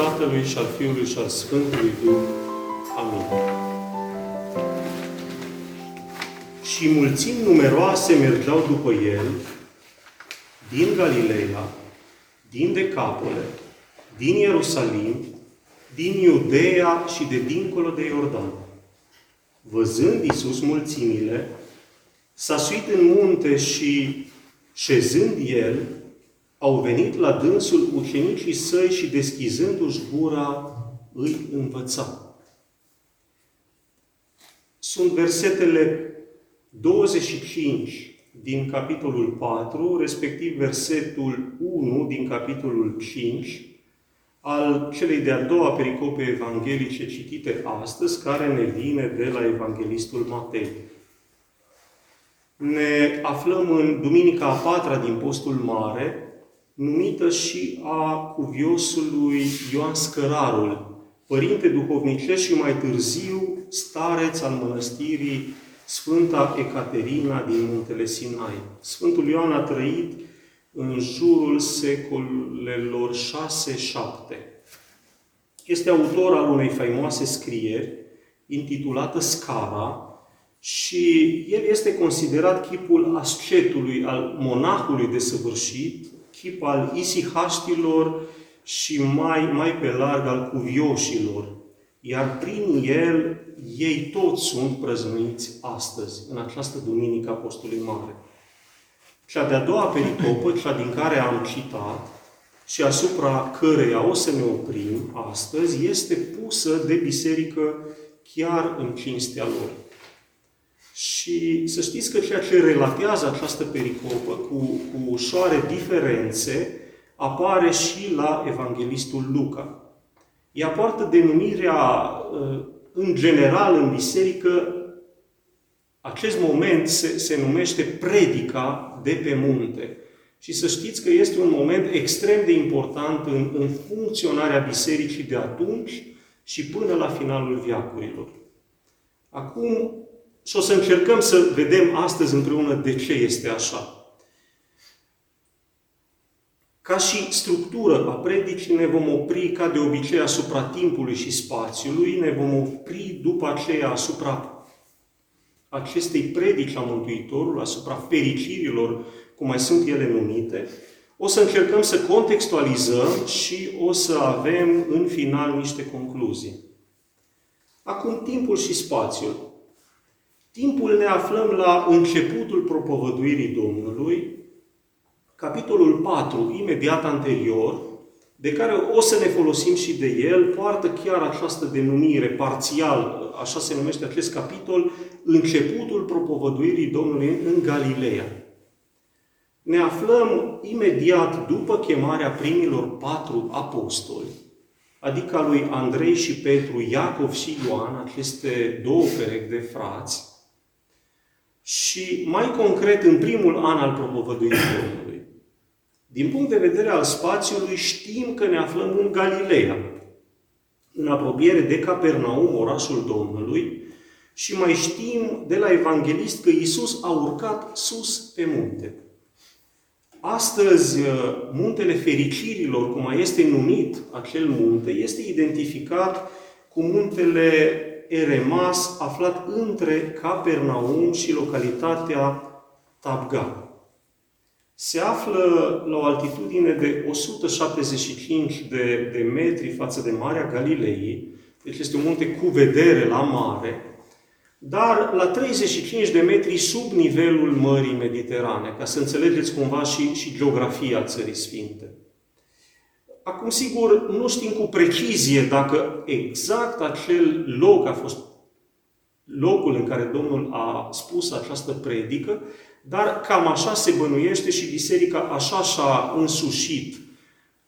În numele Tatălui și al Fiului și al Sfântului Duh. Amin. Și mulțimi numeroase mergeau după el din Galileea, din Decapole, din Ierusalim, din Iudeea și de dincolo de Iordan. Văzând Iisus mulțimile, s-a suit în munte și, șezând el, au venit la dânsul ucenicii săi și deschizându-și gura, îi învăța. Sunt versetele 25 din capitolul 4, respectiv versetul 1 din capitolul 5, al celei de-a doua pericope evanghelice citite astăzi, care ne vine de la Evanghelistul Matei. Ne aflăm în Duminica a patra din Postul Mare, numită și a cuviosului Ioan Scărarul, părinte duhovnicesc și mai târziu stareț al mănăstirii Sfânta Ecaterina din Muntele Sinai. Sfântul Ioan a trăit în jurul secolelor 6-7. Este autor al unei faimoase scrieri intitulată Scara și el este considerat chipul ascetului, al monahului desăvârșit, chip al isihaștilor și mai, mai pe larg al cuvioșilor. Iar prin el, ei toți sunt prăznuiți astăzi, în această Duminică Apostolului Mare. Cea de-a doua pericopă, cea din care am citat, și asupra căreia o să ne oprim astăzi, este pusă de biserică chiar în cinstea lor. Și să știți că ceea ce relatează această pericopă cu, cu ușoare diferențe apare și la Evanghelistul Luca. Ea poartă denumirea, uh, în general, în biserică, acest moment se, se numește predica de pe munte. Și să știți că este un moment extrem de important în, în funcționarea bisericii de atunci și până la finalul viacurilor. Acum, și o să încercăm să vedem astăzi împreună de ce este așa. Ca și structură a predicii ne vom opri ca de obicei asupra timpului și spațiului, ne vom opri după aceea asupra acestei predici a Mântuitorului, asupra fericirilor, cum mai sunt ele numite. O să încercăm să contextualizăm și o să avem în final niște concluzii. Acum, timpul și spațiul. Timpul ne aflăm la începutul propovăduirii Domnului, capitolul 4, imediat anterior, de care o să ne folosim și de el, poartă chiar această denumire parțial, așa se numește acest capitol, începutul propovăduirii Domnului în Galileea. Ne aflăm imediat după chemarea primilor patru apostoli, adică a lui Andrei și Petru, Iacov și Ioan, aceste două perechi de frați, și mai concret în primul an al propovăduirii Domnului. Din punct de vedere al spațiului, știm că ne aflăm în Galileea, în apropiere de Capernaum, orașul Domnului, și mai știm de la evanghelist că Isus a urcat sus pe munte. Astăzi, muntele fericirilor, cum mai este numit acel munte, este identificat cu muntele Eremas, aflat între Capernaum și localitatea Tabga. Se află la o altitudine de 175 de, de metri față de Marea Galilei, deci este un munte cu vedere la mare, dar la 35 de metri sub nivelul Mării Mediterane, ca să înțelegeți cumva și, și geografia Țării Sfinte. Acum, sigur, nu știm cu precizie dacă exact acel loc a fost locul în care Domnul a spus această predică, dar cam așa se bănuiește și biserica așa și-a însușit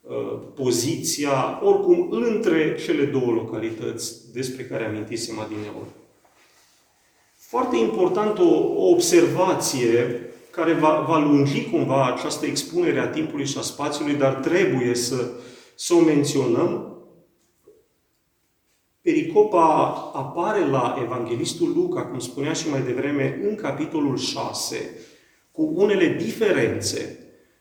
uh, poziția, oricum, între cele două localități despre care amintisem adineori. Foarte important o, o observație care va, va lungi cumva această expunere a timpului și a spațiului, dar trebuie să, să o menționăm. Pericopa apare la Evanghelistul Luca, cum spunea și mai devreme, în capitolul 6, cu unele diferențe.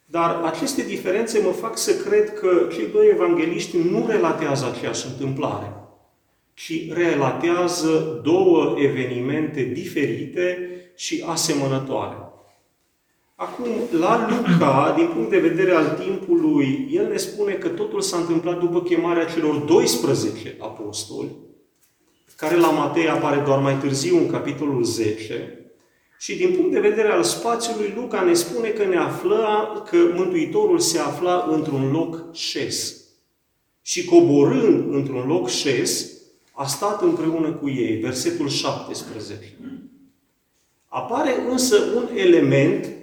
Dar aceste diferențe mă fac să cred că cei doi evangeliști nu relatează aceeași întâmplare, ci relatează două evenimente diferite și asemănătoare. Acum, la Luca, din punct de vedere al timpului, el ne spune că totul s-a întâmplat după chemarea celor 12 apostoli, care la Matei apare doar mai târziu, în capitolul 10, și din punct de vedere al spațiului, Luca ne spune că ne afla, că Mântuitorul se afla într-un loc șes. Și coborând într-un loc șes, a stat împreună cu ei. Versetul 17. Apare însă un element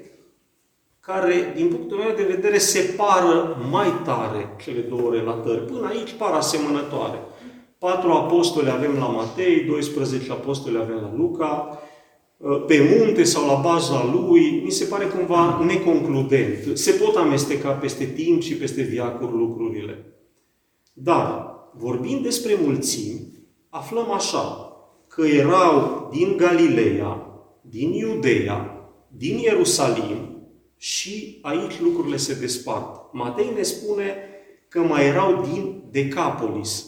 care, din punctul meu de vedere, separă mai tare cele două relatări. Până aici par asemănătoare. Patru apostoli avem la Matei, 12 apostoli avem la Luca, pe munte sau la baza lui, mi se pare cumva neconcludent. Se pot amesteca peste timp și peste viacuri lucrurile. Dar, vorbind despre mulțimi, aflăm așa, că erau din Galileea, din Iudeea, din Ierusalim și aici lucrurile se despart. Matei ne spune că mai erau din Decapolis,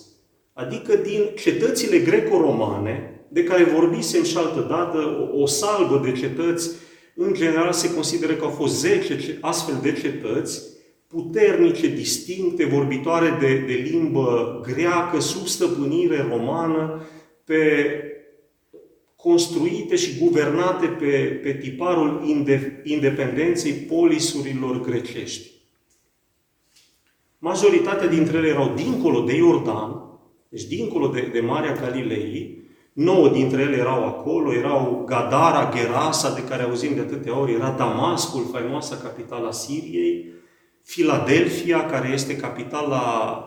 adică din cetățile greco-romane, de care vorbisem și altă dată, o, o salbă de cetăți, în general se consideră că au fost 10 astfel de cetăți, puternice, distincte, vorbitoare de, de limbă greacă, sub stăpânire romană, pe, construite și guvernate pe, pe tiparul inde, independenței polisurilor grecești. Majoritatea dintre ele erau dincolo de Iordan, deci dincolo de, de Marea Galilei, nouă dintre ele erau acolo, erau Gadara, Gerasa, de care auzim de atâtea ori, era Damascul, faimoasa capitala Siriei, Filadelfia, care este capitala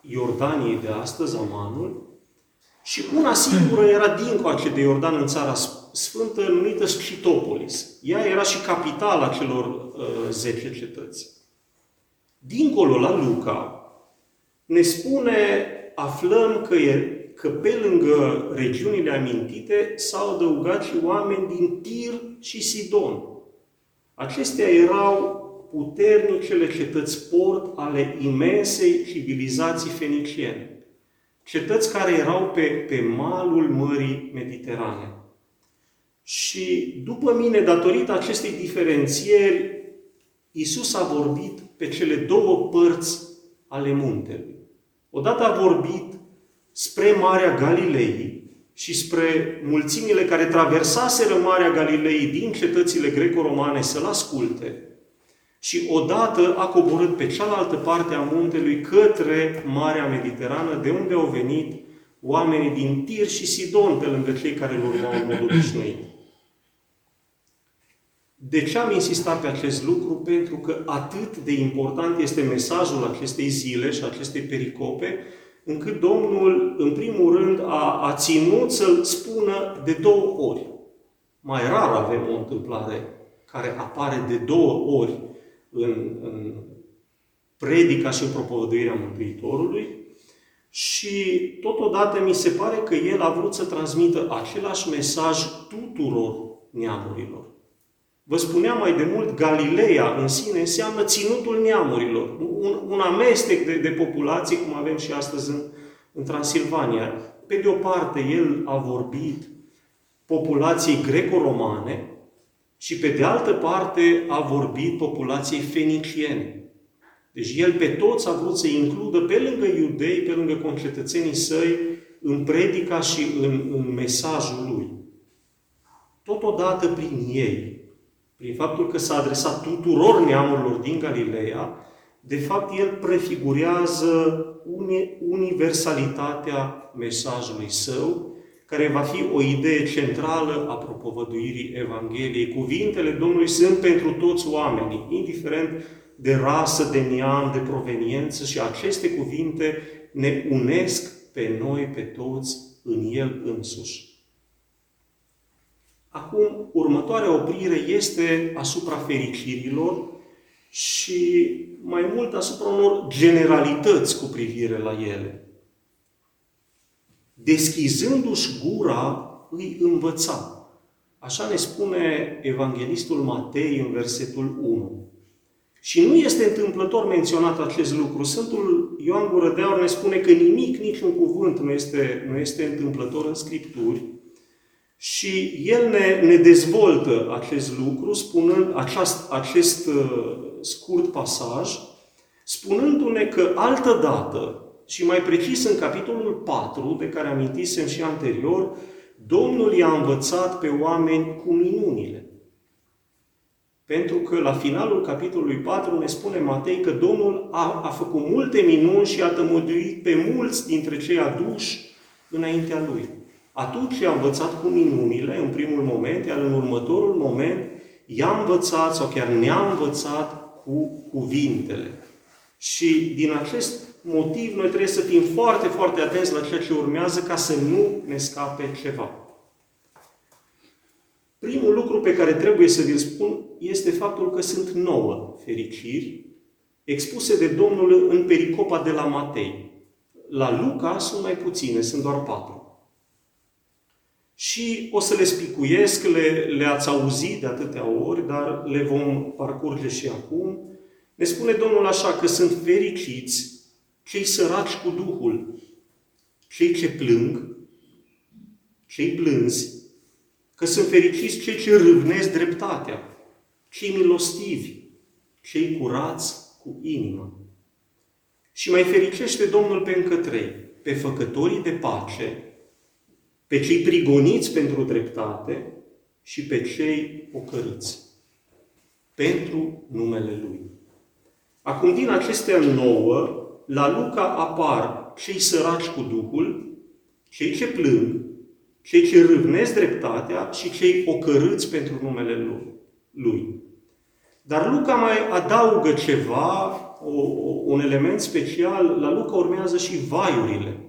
Iordaniei de astăzi, Amanul, și una singură era dincoace de Iordan în țara sfântă, numită Scitopolis. Ea era și capitala celor uh, 10 cetăți. Dincolo la Luca, ne spune, aflăm că, e, că pe lângă regiunile amintite s-au adăugat și oameni din Tir și Sidon. Acestea erau puternicele cetăți port ale imensei civilizații feniciene. Cetăți care erau pe, pe malul Mării Mediterane. Și după mine, datorită acestei diferențieri, Isus a vorbit pe cele două părți ale muntelui. Odată a vorbit spre Marea Galilei și spre mulțimile care traversaseră Marea Galilei din cetățile greco-romane să-L asculte, și odată a coborât pe cealaltă parte a muntelui către Marea Mediterană, de unde au venit oamenii din Tir și Sidon, pe lângă cei care îl urmau în mod obișnuit. De ce am insistat pe acest lucru? Pentru că atât de important este mesajul acestei zile și acestei pericope, încât Domnul, în primul rând, a, a ținut să-l spună de două ori. Mai rar avem o întâmplare care apare de două ori în, în predica și în propovăduirea Mântuitorului și totodată mi se pare că el a vrut să transmită același mesaj tuturor neamurilor. Vă spuneam mai de mult, Galileea în sine înseamnă ținutul neamurilor, un, un amestec de, de populații, cum avem și astăzi în, în Transilvania. Pe de o parte, el a vorbit populației greco-romane, și pe de altă parte a vorbit populației feniciene. Deci el pe toți a vrut să includă pe lângă iudei, pe lângă concetățenii săi, în predica și în, în mesajul lui. Totodată prin ei, prin faptul că s-a adresat tuturor neamurilor din Galileea, de fapt el prefigurează universalitatea mesajului său care va fi o idee centrală a propovăduirii Evangheliei. Cuvintele Domnului sunt pentru toți oamenii, indiferent de rasă, de neam, de proveniență și aceste cuvinte ne unesc pe noi, pe toți, în El însuși. Acum, următoarea oprire este asupra fericirilor și mai mult asupra unor generalități cu privire la ele deschizându-și gura, îi învăța. Așa ne spune Evanghelistul Matei în versetul 1. Și nu este întâmplător menționat acest lucru. Sfântul Ioan Gură de Aur ne spune că nimic, niciun cuvânt nu este, nu este întâmplător în Scripturi și el ne, ne dezvoltă acest lucru, spunând acest, acest uh, scurt pasaj, spunându-ne că altă dată, și mai precis în capitolul 4, de care amintisem și anterior, Domnul i-a învățat pe oameni cu minunile. Pentru că la finalul capitolului 4 ne spune Matei că Domnul a, a făcut multe minuni și a tămăduit pe mulți dintre cei aduși înaintea Lui. Atunci i-a învățat cu minunile, în primul moment, iar în următorul moment i-a învățat sau chiar ne-a învățat cu cuvintele. Și din acest motiv noi trebuie să fim foarte, foarte atenți la ceea ce urmează ca să nu ne scape ceva. Primul lucru pe care trebuie să vi-l spun este faptul că sunt nouă fericiri expuse de Domnul în pericopa de la Matei. La Luca sunt mai puține, sunt doar patru. Și o să le spicuiesc, le, le-ați auzit de atâtea ori, dar le vom parcurge și acum. Ne spune Domnul așa că sunt fericiți cei săraci cu Duhul, cei ce plâng, cei blânzi, că sunt fericiți cei ce râvnesc dreptatea, cei milostivi, cei curați cu inimă. Și mai fericește Domnul pe încă trei, pe făcătorii de pace, pe cei prigoniți pentru dreptate și pe cei ocărâți, pentru numele Lui. Acum, din acestea nouă, la Luca apar cei săraci cu Duhul, cei ce plâng, cei ce râvnesc dreptatea și cei ocărâți pentru numele Lui. Dar Luca mai adaugă ceva, o, un element special, la Luca urmează și vaiurile.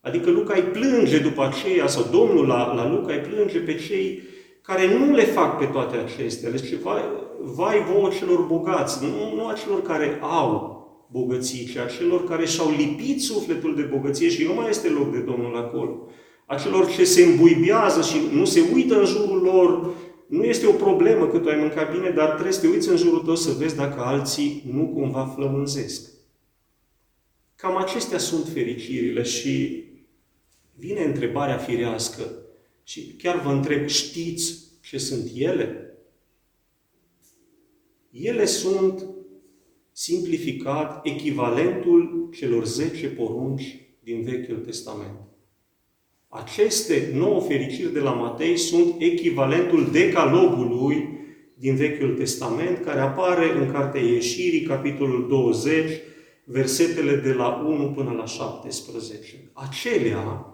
Adică Luca îi plânge după aceea, sau Domnul la, la Luca îi plânge pe cei care nu le fac pe toate acestea. Deci vai, vai vouă celor bogați, nu, nu a celor care au, bogății, ci a celor care și-au lipit sufletul de bogăție și nu mai este loc de Domnul acolo. A celor ce se îmbuibează și nu se uită în jurul lor, nu este o problemă că tu ai mâncat bine, dar trebuie să te uiți în jurul tău să vezi dacă alții nu cumva flămânzesc. Cam acestea sunt fericirile și vine întrebarea firească și chiar vă întreb, știți ce sunt ele? Ele sunt simplificat echivalentul celor 10 porunci din Vechiul Testament. Aceste nouă fericiri de la Matei sunt echivalentul decalogului din Vechiul Testament, care apare în Cartea Ieșirii, capitolul 20, versetele de la 1 până la 17. Acelea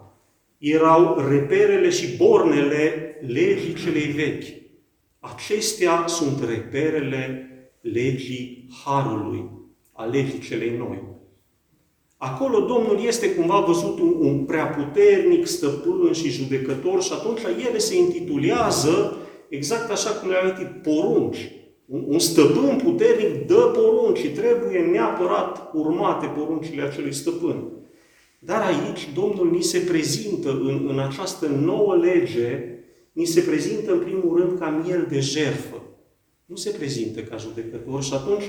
erau reperele și bornele legii celei vechi. Acestea sunt reperele legii Harului, a legii celei noi. Acolo Domnul este cumva văzut un, un prea puternic stăpân și judecător și atunci ele se intitulează exact așa cum le-am amintit, porunci. Un, un stăpân puternic dă porunci și trebuie neapărat urmate poruncile acelui stăpân. Dar aici Domnul ni se prezintă în, în această nouă lege, ni se prezintă în primul rând ca miel de jerfă nu se prezintă ca judecător și atunci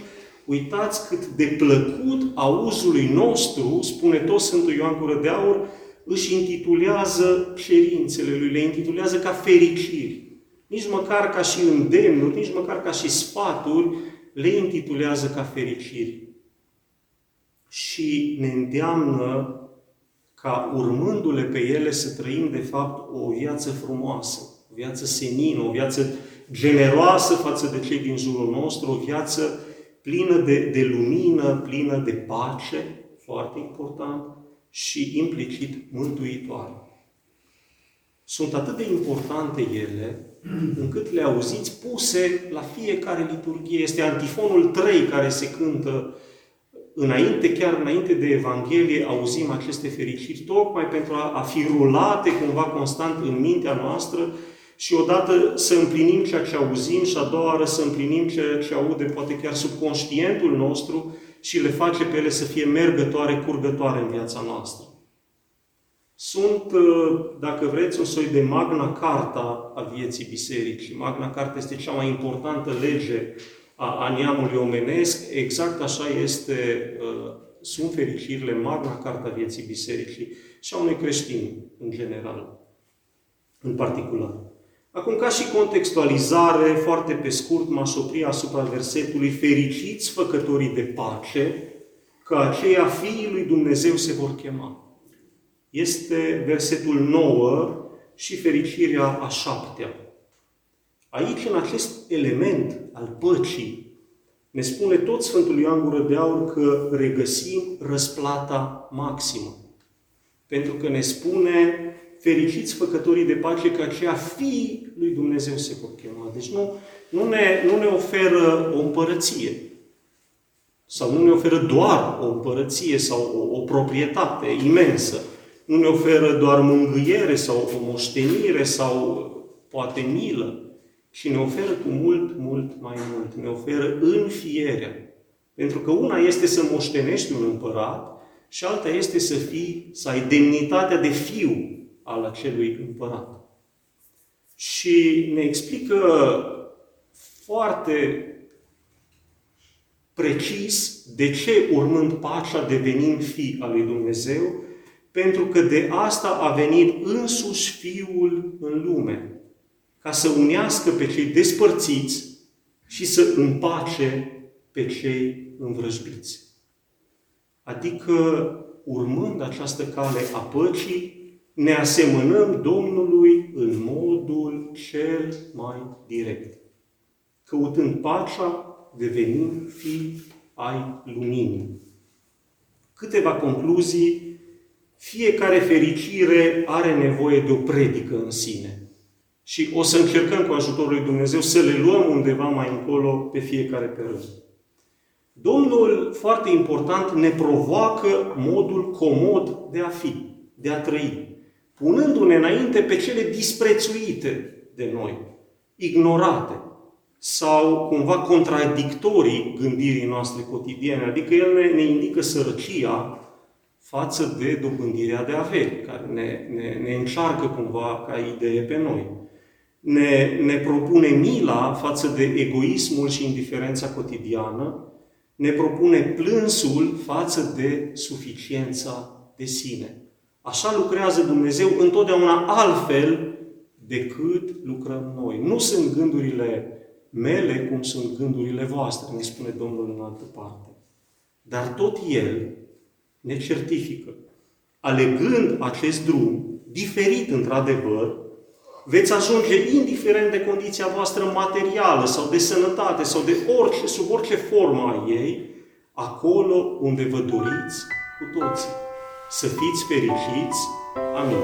uitați cât de plăcut auzului nostru, spune tot Sfântul Ioan Gură de Aur, își intitulează cerințele lui, le intitulează ca fericiri. Nici măcar ca și îndemnuri, nici măcar ca și sfaturi, le intitulează ca fericiri. Și ne îndeamnă ca urmându-le pe ele să trăim de fapt o viață frumoasă, o viață senină, o viață generoasă față de cei din jurul nostru, o viață plină de, de lumină, plină de pace, foarte important, și implicit mântuitoare. Sunt atât de importante ele, încât le auziți puse la fiecare liturghie. Este antifonul 3 care se cântă înainte, chiar înainte de Evanghelie, auzim aceste fericiri, tocmai pentru a, a fi rulate cumva constant în mintea noastră și odată să împlinim ceea ce auzim și a doua oară să împlinim ceea ce aude poate chiar subconștientul nostru și le face pe ele să fie mergătoare, curgătoare în viața noastră. Sunt, uh, dacă vreți, un soi de magna carta a vieții bisericii. Magna carta este cea mai importantă lege a, a neamului omenesc, exact așa este, uh, sunt fericirile, magna carta vieții bisericii și a unui creștin în general, în particular. Acum, ca și contextualizare, foarte pe scurt, m-aș opri asupra versetului Fericiți făcătorii de pace, că aceia fiii lui Dumnezeu se vor chema. Este versetul 9 și fericirea a șaptea. Aici, în acest element al păcii, ne spune tot Sfântul Ioan Gură de Aur că regăsim răsplata maximă. Pentru că ne spune, fericiți făcătorii de pace, că aceia fii lui Dumnezeu se vor chema. Deci nu, nu, ne, nu ne oferă o împărăție. Sau nu ne oferă doar o împărăție sau o, o proprietate imensă. Nu ne oferă doar mângâiere sau o moștenire sau poate milă și ne oferă cu mult, mult mai mult. Ne oferă înfierea. Pentru că una este să moștenești un împărat și alta este să fii, să ai demnitatea de fiu al acelui împărat. Și ne explică foarte precis de ce urmând pacea devenim fi al lui Dumnezeu, pentru că de asta a venit însuși Fiul în lume ca să unească pe cei despărțiți și să împace pe cei învrăjbiți. Adică, urmând această cale a păcii, ne asemănăm Domnului în modul cel mai direct. Căutând pacea, devenim fi ai luminii. Câteva concluzii. Fiecare fericire are nevoie de o predică în sine. Și o să încercăm cu ajutorul lui Dumnezeu să le luăm undeva mai încolo pe fiecare pe rând. Domnul, foarte important, ne provoacă modul comod de a fi, de a trăi, punându-ne înainte pe cele disprețuite de noi, ignorate sau cumva contradictorii gândirii noastre cotidiene. Adică El ne, ne indică sărăcia față de dobândirea de averi, care ne, ne, ne încearcă cumva ca idee pe noi ne, ne propune mila față de egoismul și indiferența cotidiană, ne propune plânsul față de suficiența de sine. Așa lucrează Dumnezeu întotdeauna altfel decât lucrăm noi. Nu sunt gândurile mele cum sunt gândurile voastre, ne spune Domnul în altă parte. Dar tot El ne certifică. Alegând acest drum, diferit într-adevăr, veți ajunge, indiferent de condiția voastră materială sau de sănătate sau de orice, sub orice formă a ei, acolo unde vă doriți cu toții. Să fiți fericiți. Amin.